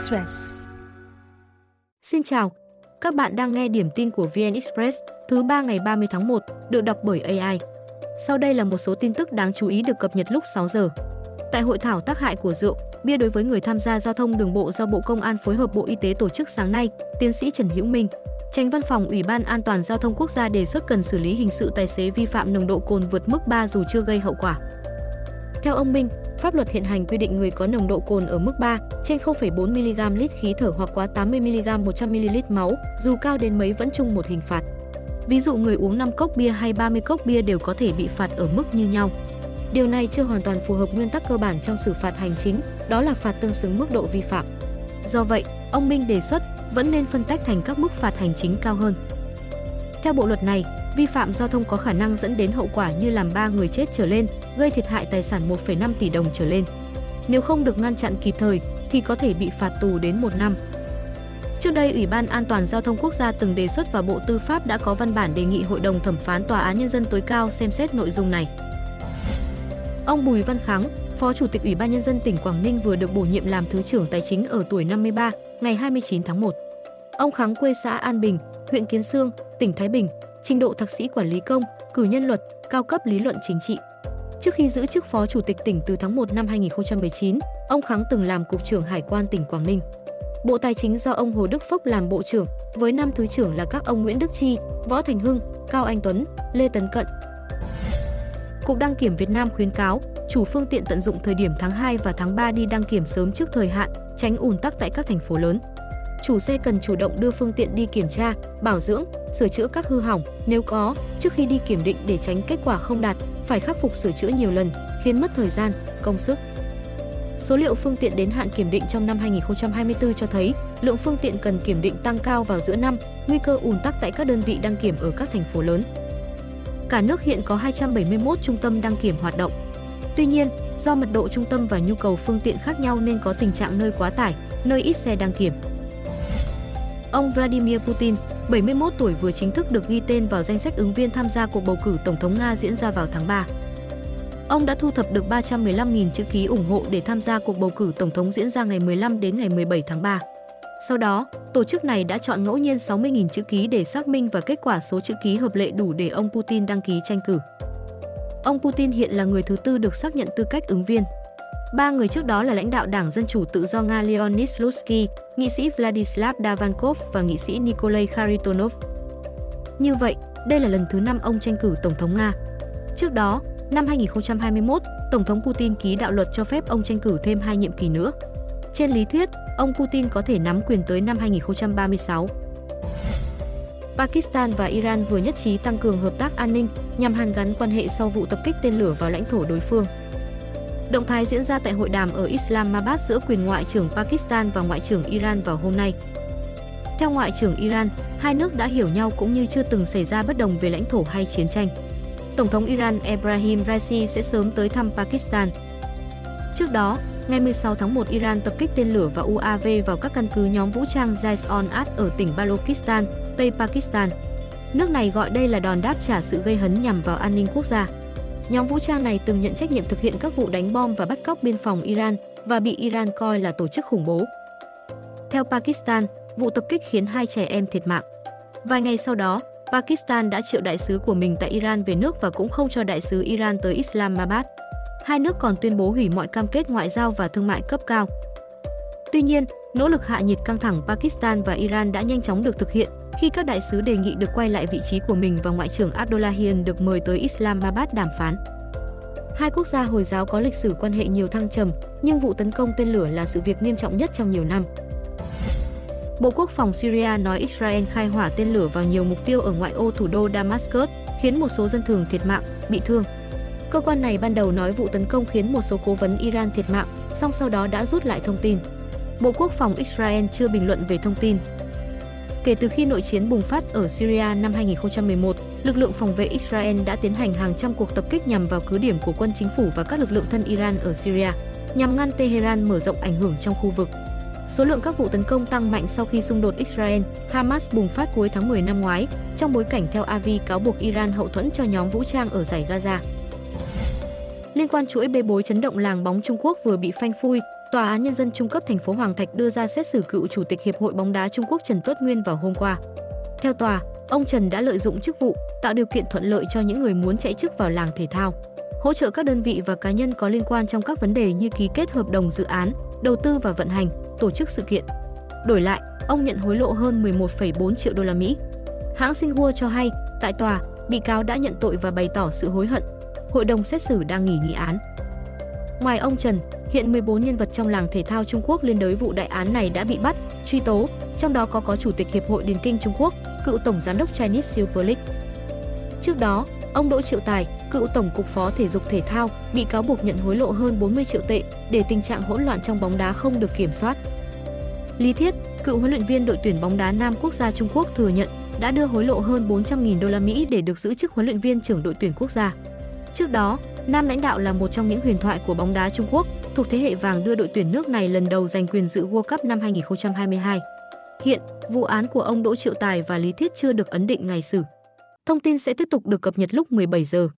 Express. Xin chào, các bạn đang nghe điểm tin của VN Express thứ ba ngày 30 tháng 1 được đọc bởi AI. Sau đây là một số tin tức đáng chú ý được cập nhật lúc 6 giờ. Tại hội thảo tác hại của rượu, bia đối với người tham gia giao thông đường bộ do Bộ Công an phối hợp Bộ Y tế tổ chức sáng nay, tiến sĩ Trần Hữu Minh, Tránh Văn phòng Ủy ban An toàn giao thông quốc gia đề xuất cần xử lý hình sự tài xế vi phạm nồng độ cồn vượt mức 3 dù chưa gây hậu quả. Theo ông Minh, pháp luật hiện hành quy định người có nồng độ cồn ở mức 3 trên 0,4 mg lít khí thở hoặc quá 80 mg 100 ml máu, dù cao đến mấy vẫn chung một hình phạt. Ví dụ người uống 5 cốc bia hay 30 cốc bia đều có thể bị phạt ở mức như nhau. Điều này chưa hoàn toàn phù hợp nguyên tắc cơ bản trong xử phạt hành chính, đó là phạt tương xứng mức độ vi phạm. Do vậy, ông Minh đề xuất vẫn nên phân tách thành các mức phạt hành chính cao hơn. Theo bộ luật này, vi phạm giao thông có khả năng dẫn đến hậu quả như làm 3 người chết trở lên, gây thiệt hại tài sản 1,5 tỷ đồng trở lên. Nếu không được ngăn chặn kịp thời thì có thể bị phạt tù đến 1 năm. Trước đây, Ủy ban An toàn giao thông quốc gia từng đề xuất và Bộ Tư pháp đã có văn bản đề nghị Hội đồng thẩm phán Tòa án nhân dân tối cao xem xét nội dung này. Ông Bùi Văn Kháng, Phó Chủ tịch Ủy ban nhân dân tỉnh Quảng Ninh vừa được bổ nhiệm làm Thứ trưởng Tài chính ở tuổi 53, ngày 29 tháng 1. Ông Kháng quê xã An Bình, huyện Kiến Sương, tỉnh Thái Bình, trình độ thạc sĩ quản lý công, cử nhân luật, cao cấp lý luận chính trị. Trước khi giữ chức Phó Chủ tịch tỉnh từ tháng 1 năm 2019, ông Kháng từng làm Cục trưởng Hải quan tỉnh Quảng Ninh. Bộ Tài chính do ông Hồ Đức Phúc làm Bộ trưởng, với năm thứ trưởng là các ông Nguyễn Đức Chi, Võ Thành Hưng, Cao Anh Tuấn, Lê Tấn Cận. Cục đăng kiểm Việt Nam khuyến cáo chủ phương tiện tận dụng thời điểm tháng 2 và tháng 3 đi đăng kiểm sớm trước thời hạn, tránh ùn tắc tại các thành phố lớn. Chủ xe cần chủ động đưa phương tiện đi kiểm tra, bảo dưỡng, sửa chữa các hư hỏng nếu có trước khi đi kiểm định để tránh kết quả không đạt, phải khắc phục sửa chữa nhiều lần, khiến mất thời gian, công sức. Số liệu phương tiện đến hạn kiểm định trong năm 2024 cho thấy lượng phương tiện cần kiểm định tăng cao vào giữa năm, nguy cơ ùn tắc tại các đơn vị đăng kiểm ở các thành phố lớn. Cả nước hiện có 271 trung tâm đăng kiểm hoạt động. Tuy nhiên, do mật độ trung tâm và nhu cầu phương tiện khác nhau nên có tình trạng nơi quá tải, nơi ít xe đăng kiểm. Ông Vladimir Putin, 71 tuổi vừa chính thức được ghi tên vào danh sách ứng viên tham gia cuộc bầu cử Tổng thống Nga diễn ra vào tháng 3. Ông đã thu thập được 315.000 chữ ký ủng hộ để tham gia cuộc bầu cử Tổng thống diễn ra ngày 15 đến ngày 17 tháng 3. Sau đó, tổ chức này đã chọn ngẫu nhiên 60.000 chữ ký để xác minh và kết quả số chữ ký hợp lệ đủ để ông Putin đăng ký tranh cử. Ông Putin hiện là người thứ tư được xác nhận tư cách ứng viên. Ba người trước đó là lãnh đạo Đảng Dân Chủ Tự do Nga Leonid Slutsky, nghị sĩ Vladislav Davankov và nghị sĩ Nikolai Kharitonov. Như vậy, đây là lần thứ năm ông tranh cử Tổng thống Nga. Trước đó, năm 2021, Tổng thống Putin ký đạo luật cho phép ông tranh cử thêm hai nhiệm kỳ nữa. Trên lý thuyết, ông Putin có thể nắm quyền tới năm 2036. Pakistan và Iran vừa nhất trí tăng cường hợp tác an ninh nhằm hàn gắn quan hệ sau vụ tập kích tên lửa vào lãnh thổ đối phương. Động thái diễn ra tại hội đàm ở Islamabad giữa quyền ngoại trưởng Pakistan và ngoại trưởng Iran vào hôm nay. Theo ngoại trưởng Iran, hai nước đã hiểu nhau cũng như chưa từng xảy ra bất đồng về lãnh thổ hay chiến tranh. Tổng thống Iran Ebrahim Raisi sẽ sớm tới thăm Pakistan. Trước đó, ngày 16 tháng 1, Iran tập kích tên lửa và UAV vào các căn cứ nhóm vũ trang Jais-on-At ở tỉnh Balochistan, Tây Pakistan. Nước này gọi đây là đòn đáp trả sự gây hấn nhằm vào an ninh quốc gia. Nhóm vũ trang này từng nhận trách nhiệm thực hiện các vụ đánh bom và bắt cóc biên phòng Iran và bị Iran coi là tổ chức khủng bố. Theo Pakistan, vụ tập kích khiến hai trẻ em thiệt mạng. Vài ngày sau đó, Pakistan đã triệu đại sứ của mình tại Iran về nước và cũng không cho đại sứ Iran tới Islamabad. Hai nước còn tuyên bố hủy mọi cam kết ngoại giao và thương mại cấp cao. Tuy nhiên, nỗ lực hạ nhiệt căng thẳng Pakistan và Iran đã nhanh chóng được thực hiện khi các đại sứ đề nghị được quay lại vị trí của mình và Ngoại trưởng Abdullahian được mời tới Islamabad đàm phán. Hai quốc gia Hồi giáo có lịch sử quan hệ nhiều thăng trầm, nhưng vụ tấn công tên lửa là sự việc nghiêm trọng nhất trong nhiều năm. Bộ Quốc phòng Syria nói Israel khai hỏa tên lửa vào nhiều mục tiêu ở ngoại ô thủ đô Damascus, khiến một số dân thường thiệt mạng, bị thương. Cơ quan này ban đầu nói vụ tấn công khiến một số cố vấn Iran thiệt mạng, song sau đó đã rút lại thông tin. Bộ Quốc phòng Israel chưa bình luận về thông tin. Kể từ khi nội chiến bùng phát ở Syria năm 2011, lực lượng phòng vệ Israel đã tiến hành hàng trăm cuộc tập kích nhằm vào cứ điểm của quân chính phủ và các lực lượng thân Iran ở Syria, nhằm ngăn Tehran mở rộng ảnh hưởng trong khu vực. Số lượng các vụ tấn công tăng mạnh sau khi xung đột Israel-Hamas bùng phát cuối tháng 10 năm ngoái, trong bối cảnh theo Avi cáo buộc Iran hậu thuẫn cho nhóm vũ trang ở giải Gaza. Liên quan chuỗi bê bối chấn động làng bóng Trung Quốc vừa bị phanh phui, Tòa án nhân dân trung cấp thành phố Hoàng Thạch đưa ra xét xử cựu chủ tịch Hiệp hội bóng đá Trung Quốc Trần Tuất Nguyên vào hôm qua. Theo tòa, ông Trần đã lợi dụng chức vụ, tạo điều kiện thuận lợi cho những người muốn chạy chức vào làng thể thao, hỗ trợ các đơn vị và cá nhân có liên quan trong các vấn đề như ký kết hợp đồng dự án, đầu tư và vận hành, tổ chức sự kiện. Đổi lại, ông nhận hối lộ hơn 11,4 triệu đô la Mỹ. Hãng Xinhua cho hay, tại tòa, bị cáo đã nhận tội và bày tỏ sự hối hận. Hội đồng xét xử đang nghỉ nghị án. Ngoài ông Trần, hiện 14 nhân vật trong làng thể thao Trung Quốc liên đới vụ đại án này đã bị bắt, truy tố, trong đó có có chủ tịch Hiệp hội Điền kinh Trung Quốc, cựu tổng giám đốc Chinese Super League. Trước đó, ông Đỗ Triệu Tài, cựu tổng cục phó thể dục thể thao, bị cáo buộc nhận hối lộ hơn 40 triệu tệ để tình trạng hỗn loạn trong bóng đá không được kiểm soát. Lý Thiết, cựu huấn luyện viên đội tuyển bóng đá nam quốc gia Trung Quốc thừa nhận đã đưa hối lộ hơn 400.000 đô la Mỹ để được giữ chức huấn luyện viên trưởng đội tuyển quốc gia. Trước đó, nam lãnh đạo là một trong những huyền thoại của bóng đá Trung Quốc, thuộc thế hệ vàng đưa đội tuyển nước này lần đầu giành quyền dự World Cup năm 2022. Hiện, vụ án của ông Đỗ Triệu Tài và Lý Thiết chưa được ấn định ngày xử. Thông tin sẽ tiếp tục được cập nhật lúc 17 giờ.